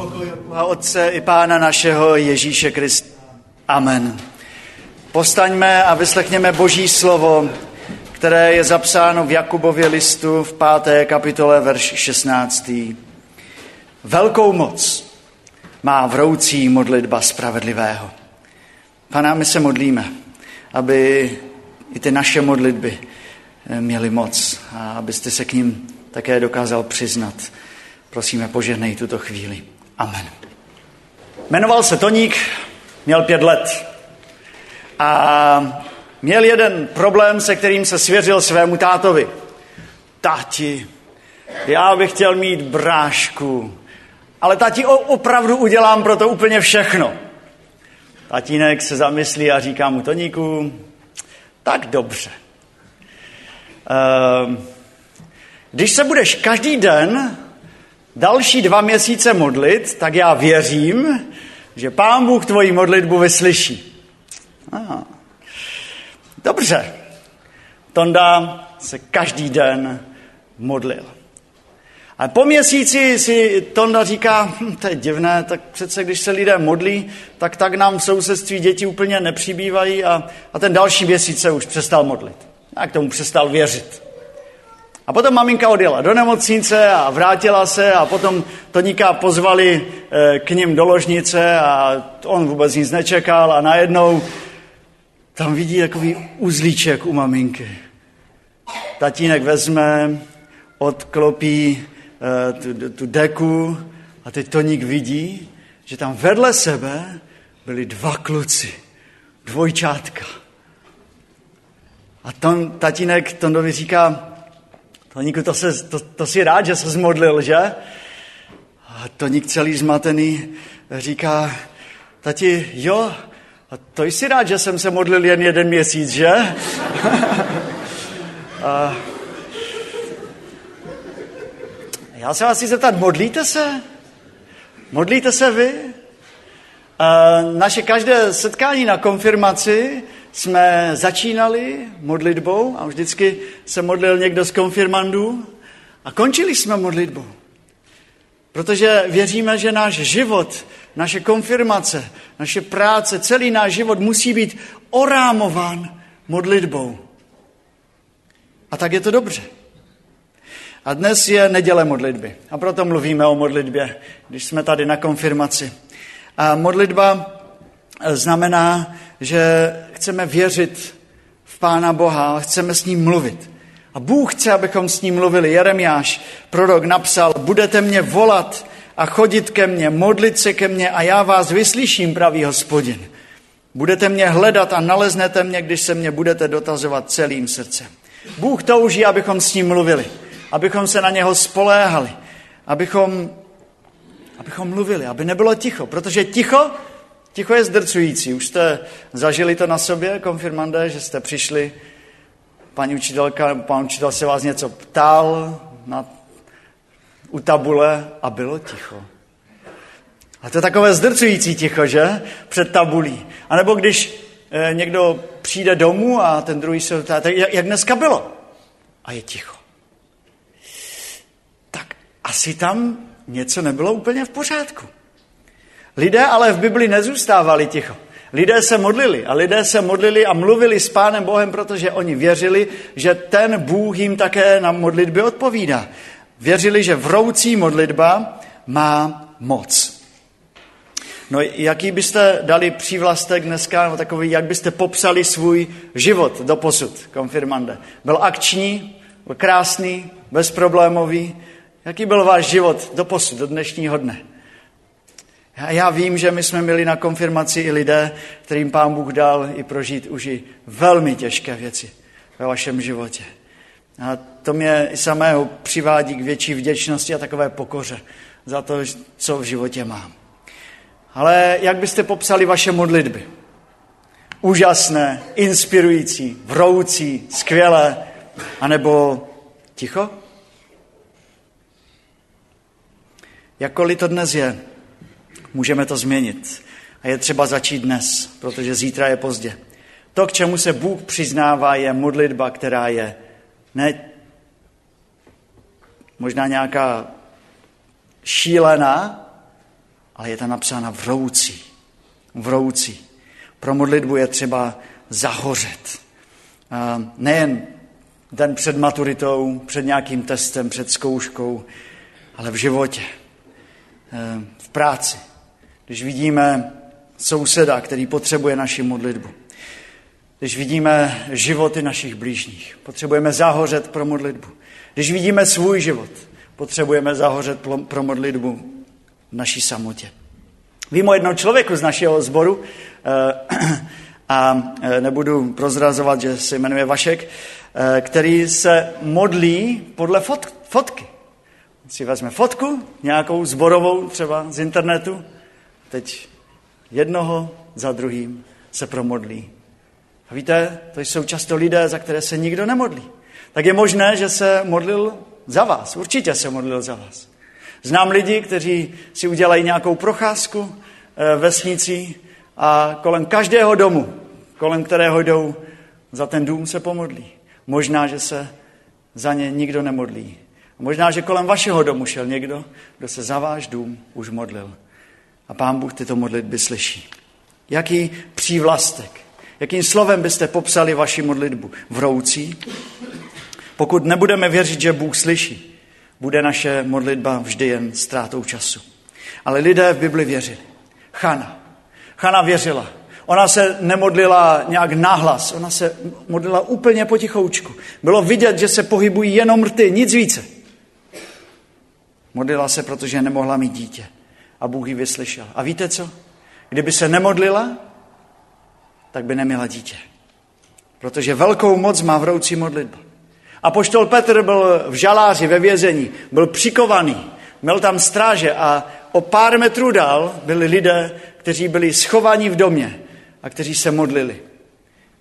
pokoj a Otce i Pána našeho Ježíše Krista. Amen. Postaňme a vyslechněme Boží slovo, které je zapsáno v Jakubově listu v páté kapitole, verš 16. Velkou moc má vroucí modlitba spravedlivého. Pana, my se modlíme, aby i ty naše modlitby měly moc a abyste se k ním také dokázal přiznat. Prosíme, požehnej tuto chvíli. Amen. Jmenoval se Toník, měl pět let a měl jeden problém, se kterým se svěřil svému tátovi. Tati, já bych chtěl mít brášku, ale tati, opravdu udělám pro to úplně všechno. Tatínek se zamyslí a říká mu Toníku, tak dobře. Ehm, když se budeš každý den další dva měsíce modlit, tak já věřím, že Pán Bůh tvoji modlitbu vyslyší. Aha. Dobře. Tonda se každý den modlil. A po měsíci si Tonda říká, hm, to je divné, tak přece když se lidé modlí, tak tak nám v sousedství děti úplně nepřibývají a, a ten další měsíc se už přestal modlit. A k tomu přestal věřit. A potom maminka odjela do nemocnice a vrátila se a potom Toníka pozvali eh, k ním do ložnice a on vůbec nic nečekal a najednou tam vidí takový uzlíček u maminky. Tatínek vezme, odklopí eh, tu, tu deku a teď Toník vidí, že tam vedle sebe byli dva kluci, dvojčátka. A ton, tatínek Tondovi říká, Toníku, to, se, to, to si rád, že se zmodlil, že? A Toník celý zmatený říká, tati, jo, a to jsi rád, že jsem se modlil jen jeden měsíc, že? a já se vás chci zeptat, modlíte se? Modlíte se vy? A naše každé setkání na konfirmaci jsme začínali modlitbou a vždycky se modlil někdo z konfirmandů a končili jsme modlitbou. Protože věříme, že náš život, naše konfirmace, naše práce, celý náš život musí být orámován modlitbou. A tak je to dobře. A dnes je neděle modlitby. A proto mluvíme o modlitbě, když jsme tady na konfirmaci. A modlitba znamená, že chceme věřit v Pána Boha a chceme s ním mluvit. A Bůh chce, abychom s ním mluvili. Jeremiáš, prorok, napsal, budete mě volat a chodit ke mně, modlit se ke mně a já vás vyslyším, pravý hospodin. Budete mě hledat a naleznete mě, když se mě budete dotazovat celým srdcem. Bůh touží, abychom s ním mluvili, abychom se na něho spoléhali, abychom, abychom mluvili, aby nebylo ticho, protože ticho Ticho je zdrcující. Už jste zažili to na sobě, konfirmandé, že jste přišli, paní učitelka, pan učitel se vás něco ptal na, u tabule a bylo ticho. A to je takové zdrcující ticho, že? Před tabulí. A nebo když e, někdo přijde domů a ten druhý se ptá, jak, jak dneska bylo? A je ticho. Tak asi tam něco nebylo úplně v pořádku. Lidé ale v Bibli nezůstávali ticho. Lidé se modlili a lidé se modlili a mluvili s Pánem Bohem, protože oni věřili, že ten Bůh jim také na modlitby odpovídá. Věřili, že vroucí modlitba má moc. No jaký byste dali přívlastek dneska, nebo takový, jak byste popsali svůj život do posud, konfirmande? Byl akční, byl krásný, bezproblémový? Jaký byl váš život do posud, do dnešního dne? Já vím, že my jsme měli na konfirmaci i lidé, kterým pán Bůh dal i prožít už i velmi těžké věci ve vašem životě. A to mě i samého přivádí k větší vděčnosti a takové pokoře za to, co v životě mám. Ale jak byste popsali vaše modlitby? Úžasné, inspirující, vroucí, skvělé, anebo ticho? Jakkoliv to dnes je, Můžeme to změnit. A je třeba začít dnes, protože zítra je pozdě. To, k čemu se Bůh přiznává, je modlitba, která je ne možná nějaká šílená, ale je tam napsána vroucí. Vroucí. Pro modlitbu je třeba zahořet. Nejen den před maturitou, před nějakým testem, před zkouškou, ale v životě, v práci. Když vidíme souseda, který potřebuje naši modlitbu. Když vidíme životy našich blížních, potřebujeme zahořet pro modlitbu. Když vidíme svůj život, potřebujeme zahořet pro modlitbu v naší samotě. Vím o jednom člověku z našeho sboru eh, a eh, nebudu prozrazovat, že se jmenuje Vašek, eh, který se modlí podle fot, fotky. Si vezme fotku, nějakou zborovou třeba z internetu, teď jednoho za druhým se promodlí. A víte, to jsou často lidé, za které se nikdo nemodlí. Tak je možné, že se modlil za vás. Určitě se modlil za vás. Znám lidi, kteří si udělají nějakou procházku eh, vesnicí a kolem každého domu, kolem kterého jdou, za ten dům se pomodlí. Možná, že se za ně nikdo nemodlí. Možná, že kolem vašeho domu šel někdo, kdo se za váš dům už modlil. A pán Bůh tyto modlitby slyší. Jaký přívlastek, jakým slovem byste popsali vaši modlitbu? Vroucí? Pokud nebudeme věřit, že Bůh slyší, bude naše modlitba vždy jen ztrátou času. Ale lidé v Bibli věřili. Chana. Chana věřila. Ona se nemodlila nějak nahlas, ona se modlila úplně potichoučku. Bylo vidět, že se pohybují jenom rty, nic více. Modlila se, protože nemohla mít dítě. A Bůh ji vyslyšel. A víte co? Kdyby se nemodlila, tak by neměla dítě. Protože velkou moc má vroucí modlitba. A poštol Petr byl v žaláři ve vězení, byl přikovaný, měl tam stráže a o pár metrů dál byli lidé, kteří byli schovaní v domě a kteří se modlili.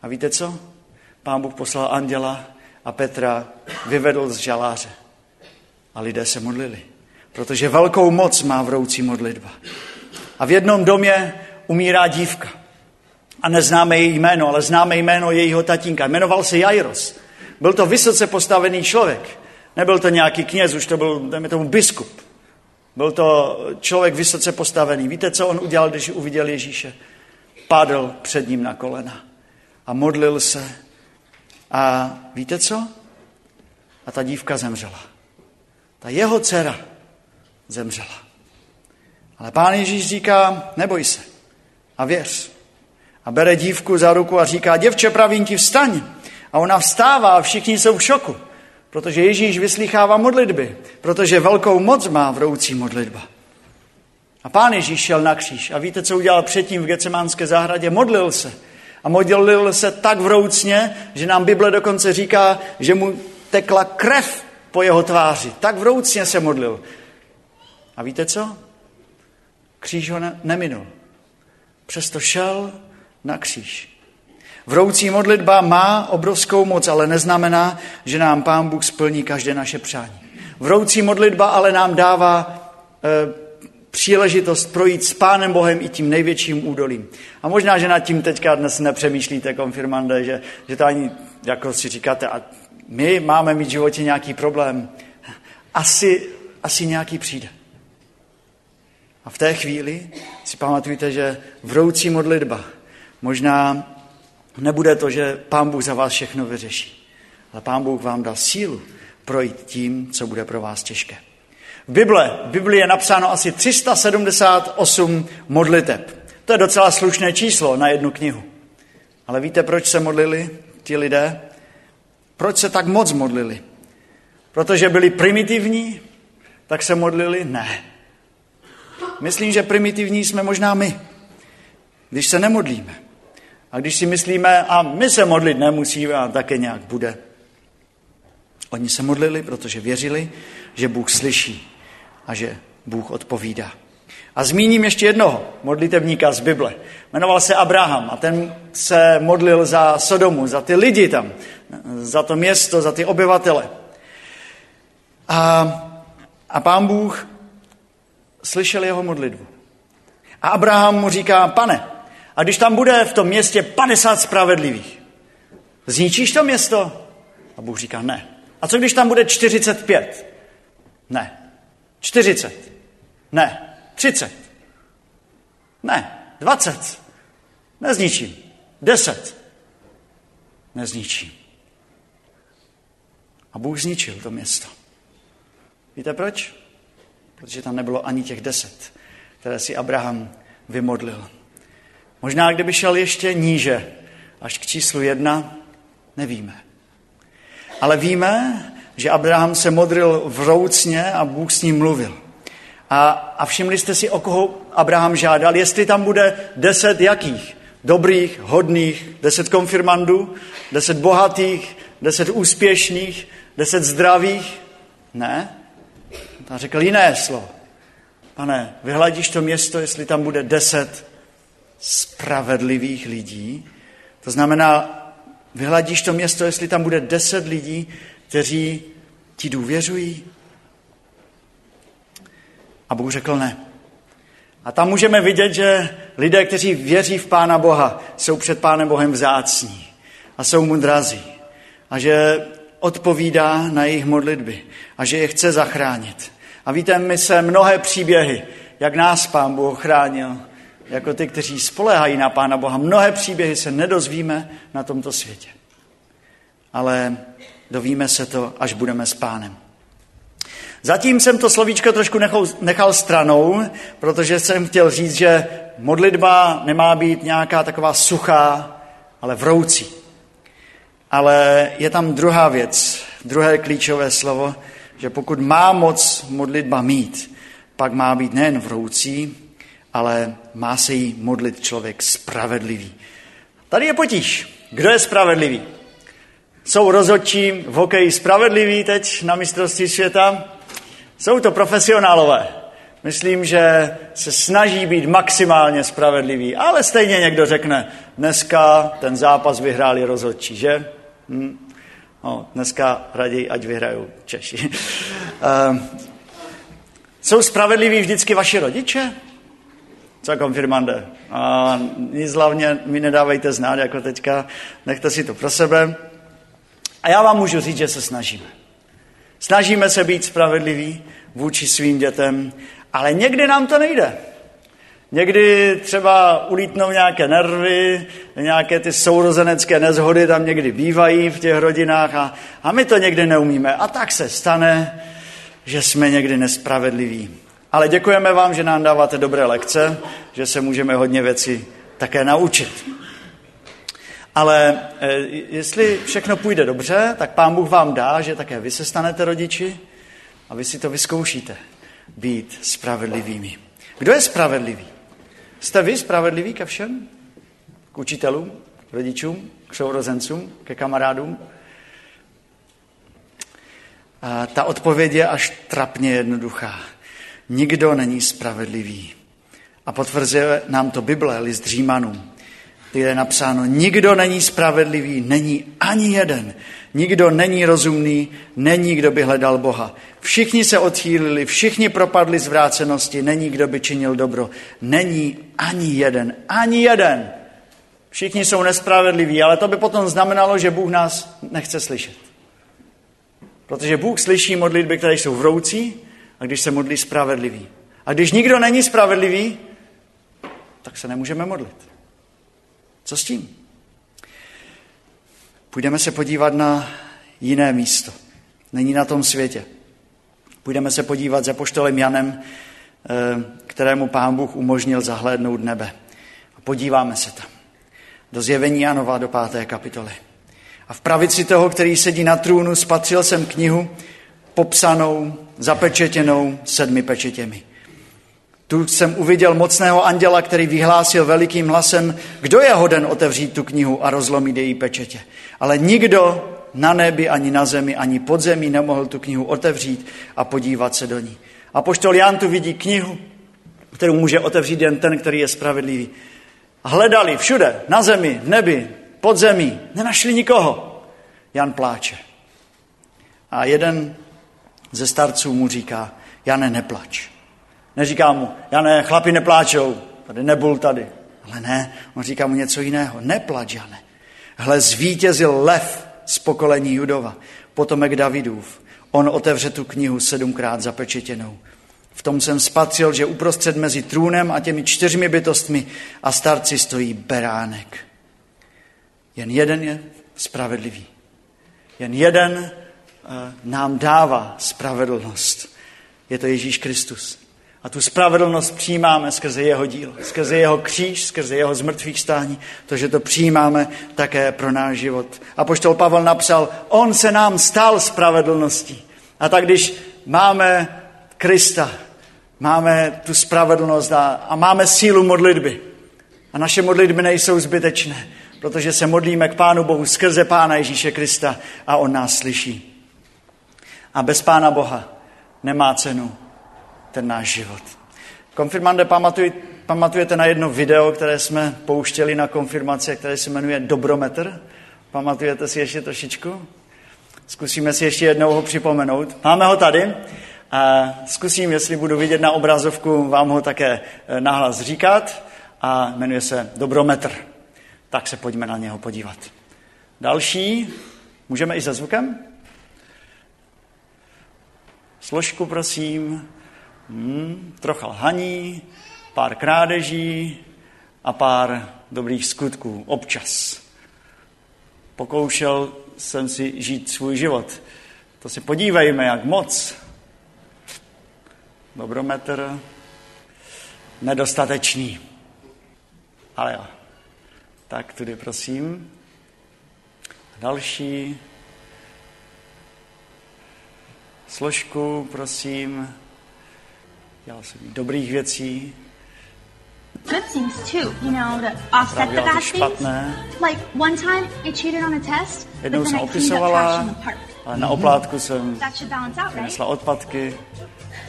A víte co? Pán Bůh poslal anděla a Petra vyvedl z žaláře. A lidé se modlili, protože velkou moc má vroucí modlitba. A v jednom domě umírá dívka. A neznáme její jméno, ale známe jméno jejího tatínka. Jmenoval se Jairos. Byl to vysoce postavený člověk. Nebyl to nějaký kněz, už to byl, dejme tomu, biskup. Byl to člověk vysoce postavený. Víte, co on udělal, když uviděl Ježíše? Padl před ním na kolena a modlil se. A víte co? A ta dívka zemřela. Ta jeho dcera zemřela. Ale pán Ježíš říká, neboj se a věř. A bere dívku za ruku a říká, děvče, pravím ti, vstaň. A ona vstává a všichni jsou v šoku, protože Ježíš vyslychává modlitby, protože velkou moc má vroucí modlitba. A pán Ježíš šel na kříž a víte, co udělal předtím v Getsemánské zahradě? Modlil se. A modlil se tak vroucně, že nám Bible dokonce říká, že mu tekla krev po jeho tváři. Tak vroucně se modlil. A víte co? Kříž ho ne- neminul. Přesto šel na kříž. Vroucí modlitba má obrovskou moc, ale neznamená, že nám Pán Bůh splní každé naše přání. Vroucí modlitba ale nám dává e, příležitost projít s Pánem Bohem i tím největším údolím. A možná, že nad tím teďka dnes nepřemýšlíte, konfirmande, že, že to ani, jako si říkáte, a my máme mít v životě nějaký problém. Asi, asi nějaký přijde. A v té chvíli si pamatujte, že vroucí modlitba možná nebude to, že Pán Bůh za vás všechno vyřeší, ale Pán Bůh vám dá sílu projít tím, co bude pro vás těžké. V Bible, v Biblii je napsáno asi 378 modliteb. To je docela slušné číslo na jednu knihu. Ale víte, proč se modlili ti lidé? Proč se tak moc modlili? Protože byli primitivní, tak se modlili? Ne. Myslím, že primitivní jsme možná my, když se nemodlíme. A když si myslíme, a my se modlit nemusíme, a také nějak bude. Oni se modlili, protože věřili, že Bůh slyší a že Bůh odpovídá. A zmíním ještě jednoho modlitevníka z Bible. Jmenoval se Abraham a ten se modlil za Sodomu, za ty lidi tam, za to město, za ty obyvatele. A, a pán Bůh slyšel jeho modlitbu. A Abraham mu říká, pane, a když tam bude v tom městě 50 spravedlivých, zničíš to město? A Bůh říká, ne. A co když tam bude 45? Ne. 40? Ne. 30? Ne, dvacet. Nezničím. Deset. Nezničím. A Bůh zničil to město. Víte proč? Protože tam nebylo ani těch deset, které si Abraham vymodlil. Možná, kdyby šel ještě níže, až k číslu jedna, nevíme. Ale víme, že Abraham se modlil vroucně a Bůh s ním mluvil. A, a všimli jste si, o koho Abraham žádal, jestli tam bude deset jakých? Dobrých, hodných, deset konfirmandů, deset bohatých, deset úspěšných, deset zdravých? Ne. A řekl jiné slovo. Pane, vyhladíš to město, jestli tam bude deset spravedlivých lidí. To znamená, vyhladíš to město, jestli tam bude deset lidí, kteří ti důvěřují. A Bůh řekl ne. A tam můžeme vidět, že lidé, kteří věří v Pána Boha, jsou před Pánem Bohem vzácní a jsou mu drazí. A že odpovídá na jejich modlitby a že je chce zachránit. A víte, my se mnohé příběhy, jak nás Pán Bůh chránil, jako ty, kteří spolehají na Pána Boha, mnohé příběhy se nedozvíme na tomto světě. Ale dovíme se to, až budeme s Pánem. Zatím jsem to slovíčko trošku nechal stranou, protože jsem chtěl říct, že modlitba nemá být nějaká taková suchá, ale vroucí. Ale je tam druhá věc, druhé klíčové slovo, že pokud má moc modlitba mít, pak má být nejen vroucí, ale má se jí modlit člověk spravedlivý. Tady je potíž. Kdo je spravedlivý? Jsou rozhodčí v hokeji spravedliví teď na mistrovství světa? Jsou to profesionálové. Myslím, že se snaží být maximálně spravedliví, ale stejně někdo řekne, dneska ten zápas vyhráli rozhodčí, že? Hm. No, dneska raději, ať vyhrajou Češi. Ehm, jsou spravedliví vždycky vaši rodiče? Co konfirmande? A nic hlavně mi nedávejte znát, jako teďka, nechte si to pro sebe. A já vám můžu říct, že se snažíme. Snažíme se být spravedliví vůči svým dětem, ale někdy nám to nejde. Někdy třeba ulítnou nějaké nervy, nějaké ty sourozenecké nezhody tam někdy bývají v těch rodinách a, a my to někdy neumíme. A tak se stane, že jsme někdy nespravedliví. Ale děkujeme vám, že nám dáváte dobré lekce, že se můžeme hodně věcí také naučit. Ale e, jestli všechno půjde dobře, tak Pán Bůh vám dá, že také vy se stanete rodiči a vy si to vyzkoušíte, být spravedlivými. Kdo je spravedlivý? Jste vy spravedliví ke všem? K učitelům, k rodičům, k sourozencům, ke kamarádům? A ta odpověď je až trapně jednoduchá. Nikdo není spravedlivý. A potvrzuje nám to Bible, list Římanům, je napsáno, nikdo není spravedlivý, není ani jeden. Nikdo není rozumný, není kdo by hledal Boha. Všichni se odchýlili, všichni propadli zvrácenosti, není kdo by činil dobro. Není ani jeden, ani jeden. Všichni jsou nespravedliví, ale to by potom znamenalo, že Bůh nás nechce slyšet. Protože Bůh slyší modlitby, které jsou vroucí, a když se modlí spravedlivý. A když nikdo není spravedlivý, tak se nemůžeme modlit. Co s tím? Půjdeme se podívat na jiné místo. Není na tom světě. Půjdeme se podívat za poštolem Janem, eh, kterému pán Bůh umožnil zahlédnout nebe. A podíváme se tam. Do zjevení Janova do páté kapitoly. A v pravici toho, který sedí na trůnu, spatřil jsem knihu popsanou, zapečetěnou sedmi pečetěmi. Tu jsem uviděl mocného anděla, který vyhlásil velikým hlasem, kdo je hoden otevřít tu knihu a rozlomit její pečetě. Ale nikdo na nebi, ani na zemi, ani pod zemí nemohl tu knihu otevřít a podívat se do ní. A poštol Jan tu vidí knihu, kterou může otevřít jen ten, který je spravedlivý. Hledali všude, na zemi, v nebi, pod zemí, nenašli nikoho. Jan pláče. A jeden ze starců mu říká, Jane, neplač. Neříká mu, Jane, chlapi nepláčou, tady nebul tady. Ale ne, on říká mu něco jiného. Neplač, Jane. Hle, zvítězil lev z pokolení Judova, potomek Davidův. On otevře tu knihu sedmkrát zapečetěnou. V tom jsem spatřil, že uprostřed mezi trůnem a těmi čtyřmi bytostmi a starci stojí beránek. Jen jeden je spravedlivý. Jen jeden uh, nám dává spravedlnost. Je to Ježíš Kristus. A tu spravedlnost přijímáme skrze jeho díl, skrze jeho kříž, skrze jeho zmrtvých stání, to, že to přijímáme také pro náš život. A poštol Pavel napsal, on se nám stal spravedlností. A tak když máme Krista, máme tu spravedlnost a, a máme sílu modlitby. A naše modlitby nejsou zbytečné, protože se modlíme k Pánu Bohu skrze Pána Ježíše Krista a On nás slyší. A bez Pána Boha nemá cenu ten náš život. Konfirmande, pamatuj, pamatujete na jedno video, které jsme pouštěli na konfirmaci, které se jmenuje Dobrometr? Pamatujete si ještě trošičku? Zkusíme si ještě jednou ho připomenout. Máme ho tady. A zkusím, jestli budu vidět na obrazovku, vám ho také eh, nahlas říkat. A jmenuje se Dobrometr. Tak se pojďme na něho podívat. Další, můžeme i se zvukem? Složku, prosím. Hmm, trocha lhaní, pár krádeží a pár dobrých skutků. Občas. Pokoušel jsem si žít svůj život. To si podívejme, jak moc. Dobrometr nedostatečný. Ale jo. Tak tudy prosím. Další. Složku, prosím. Dělal jsem dobrých věcí. Good things too, you know, to offset the bad things. špatné. Like one time I cheated on a test, Jednou but jsem then I cleaned up trash opisovala, in the park. ale na oplátku jsem That should balance out, right? přinesla odpadky.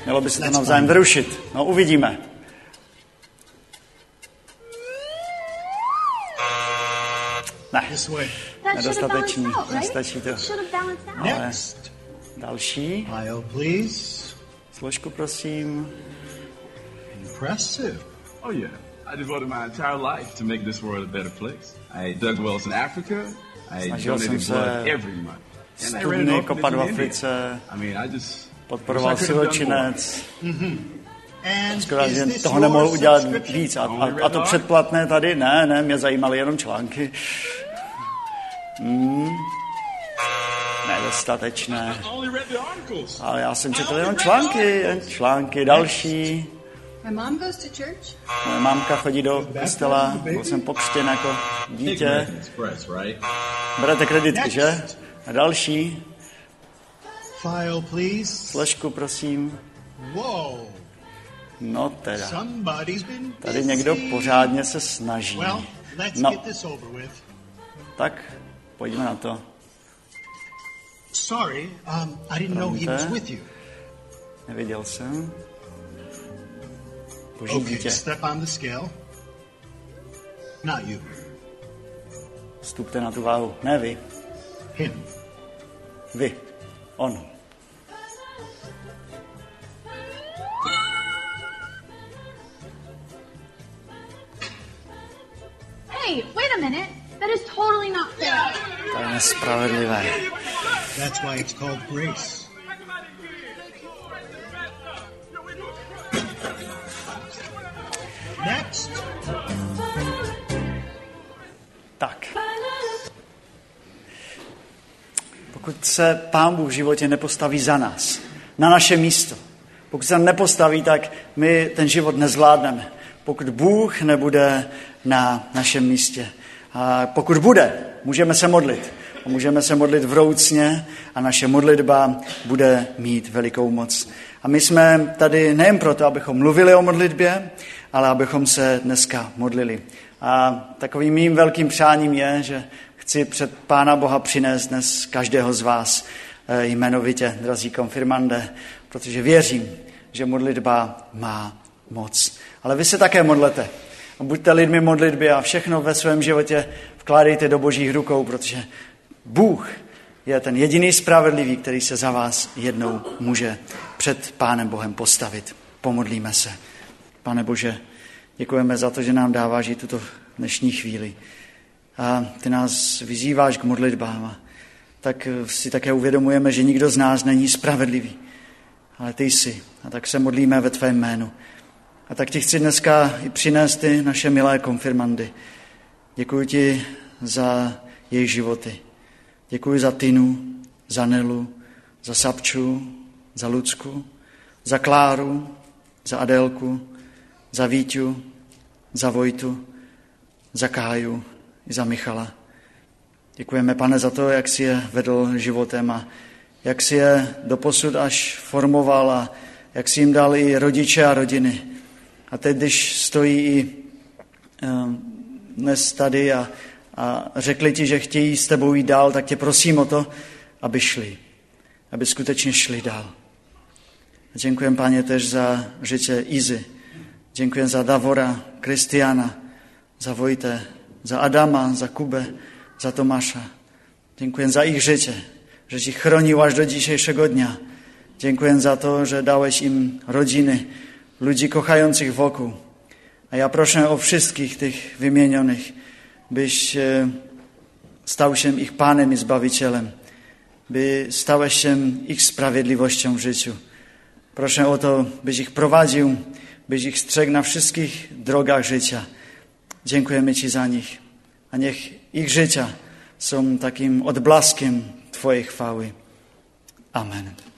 Mělo by se to navzájem vyrušit. No, uvidíme. Ne, nedostatečný. Nestačí to. Ale Next. další. Složku, prosím. Impressive. Oh yeah. I devoted my entire life to make this world a better place. I dug wells in Africa. I Snažil jsem donated se blood every month. And I ran an kopat v. Africe, I mean, I just podporoval siročinec. Škoda, is že toho nemohl your udělat víc. A, a, a to předplatné tady? Ne, ne, mě zajímaly jenom články. Hmm. Nedostatečné. I only read the articles. Ale já jsem četl jenom články, jen články, další. My mom goes to church. Moje mámka chodí do kostela, byl jsem pokřtěn jako dítě. American Express, right? Berete kreditky, že? A další, File, please. složku, prosím. Whoa. No teda, Somebody's been tady někdo pořádně se snaží. Well, let's No, get this over with. tak pojďme na to. Sorry, um, I didn't know he was with you. Neviděl jsem. Boží Okay, dítě, step on the scale. Not you. vstupte na tu váhu. Ne vy, Him. vy, on. Hey, wait a minute. That is totally not fair. To je nespravedlivé. That's why it's called grace. Next. Tak. Pokud se Pán Bůh v životě nepostaví za nás, na naše místo, pokud se nepostaví, tak my ten život nezvládneme. Pokud Bůh nebude na našem místě. A pokud bude, můžeme se modlit. A můžeme se modlit vroucně a naše modlitba bude mít velikou moc. A my jsme tady nejen proto, abychom mluvili o modlitbě, ale abychom se dneska modlili. A takovým mým velkým přáním je, že chci před Pána Boha přinést dnes každého z vás eh, jmenovitě, drazí konfirmande, protože věřím, že modlitba má moc. Ale vy se také modlete. Buďte lidmi modlitby a všechno ve svém životě vkládejte do božích rukou, protože Bůh je ten jediný spravedlivý, který se za vás jednou může před Pánem Bohem postavit. Pomodlíme se. Pane Bože, děkujeme za to, že nám dáváš i tuto dnešní chvíli. A ty nás vyzýváš k modlitbám. Tak si také uvědomujeme, že nikdo z nás není spravedlivý. ale ty jsi. A tak se modlíme ve tvém jménu. A tak ti chci dneska i přinést ty naše milé konfirmandy. Děkuji ti za jejich životy. Děkuji za Tinu, za Nelu, za Sapču, za Lucku, za Kláru, za Adélku, za Víťu, za Vojtu, za Káju i za Michala. Děkujeme, pane, za to, jak si je vedl životem a jak si je doposud až formoval a jak si jim dal i rodiče a rodiny. A teď, když stojí i dnes tady a, a řekli ti, že chtějí s tebou jít dál, tak tě prosím o to, aby šli. Aby skutečně šli dál. A děkujem, Panie, też za życie Izy. Dziękuję za Dawora, Krystiana, za Wojtę, za Adama, za Kubę, za Tomasza. Dziękuję za ich życie, że ich chronił aż do dzisiejszego dnia. Dziękuję za to, że dałeś im rodziny, ludzi kochających wokół. A ja proszę o wszystkich tych wymienionych, byś e, stał się ich Panem i Zbawicielem, by stałeś się ich sprawiedliwością w życiu. Proszę o to, byś ich prowadził, byś ich strzegł na wszystkich drogach życia. Dziękujemy Ci za nich, a niech ich życia są takim odblaskiem Twojej chwały. Amen.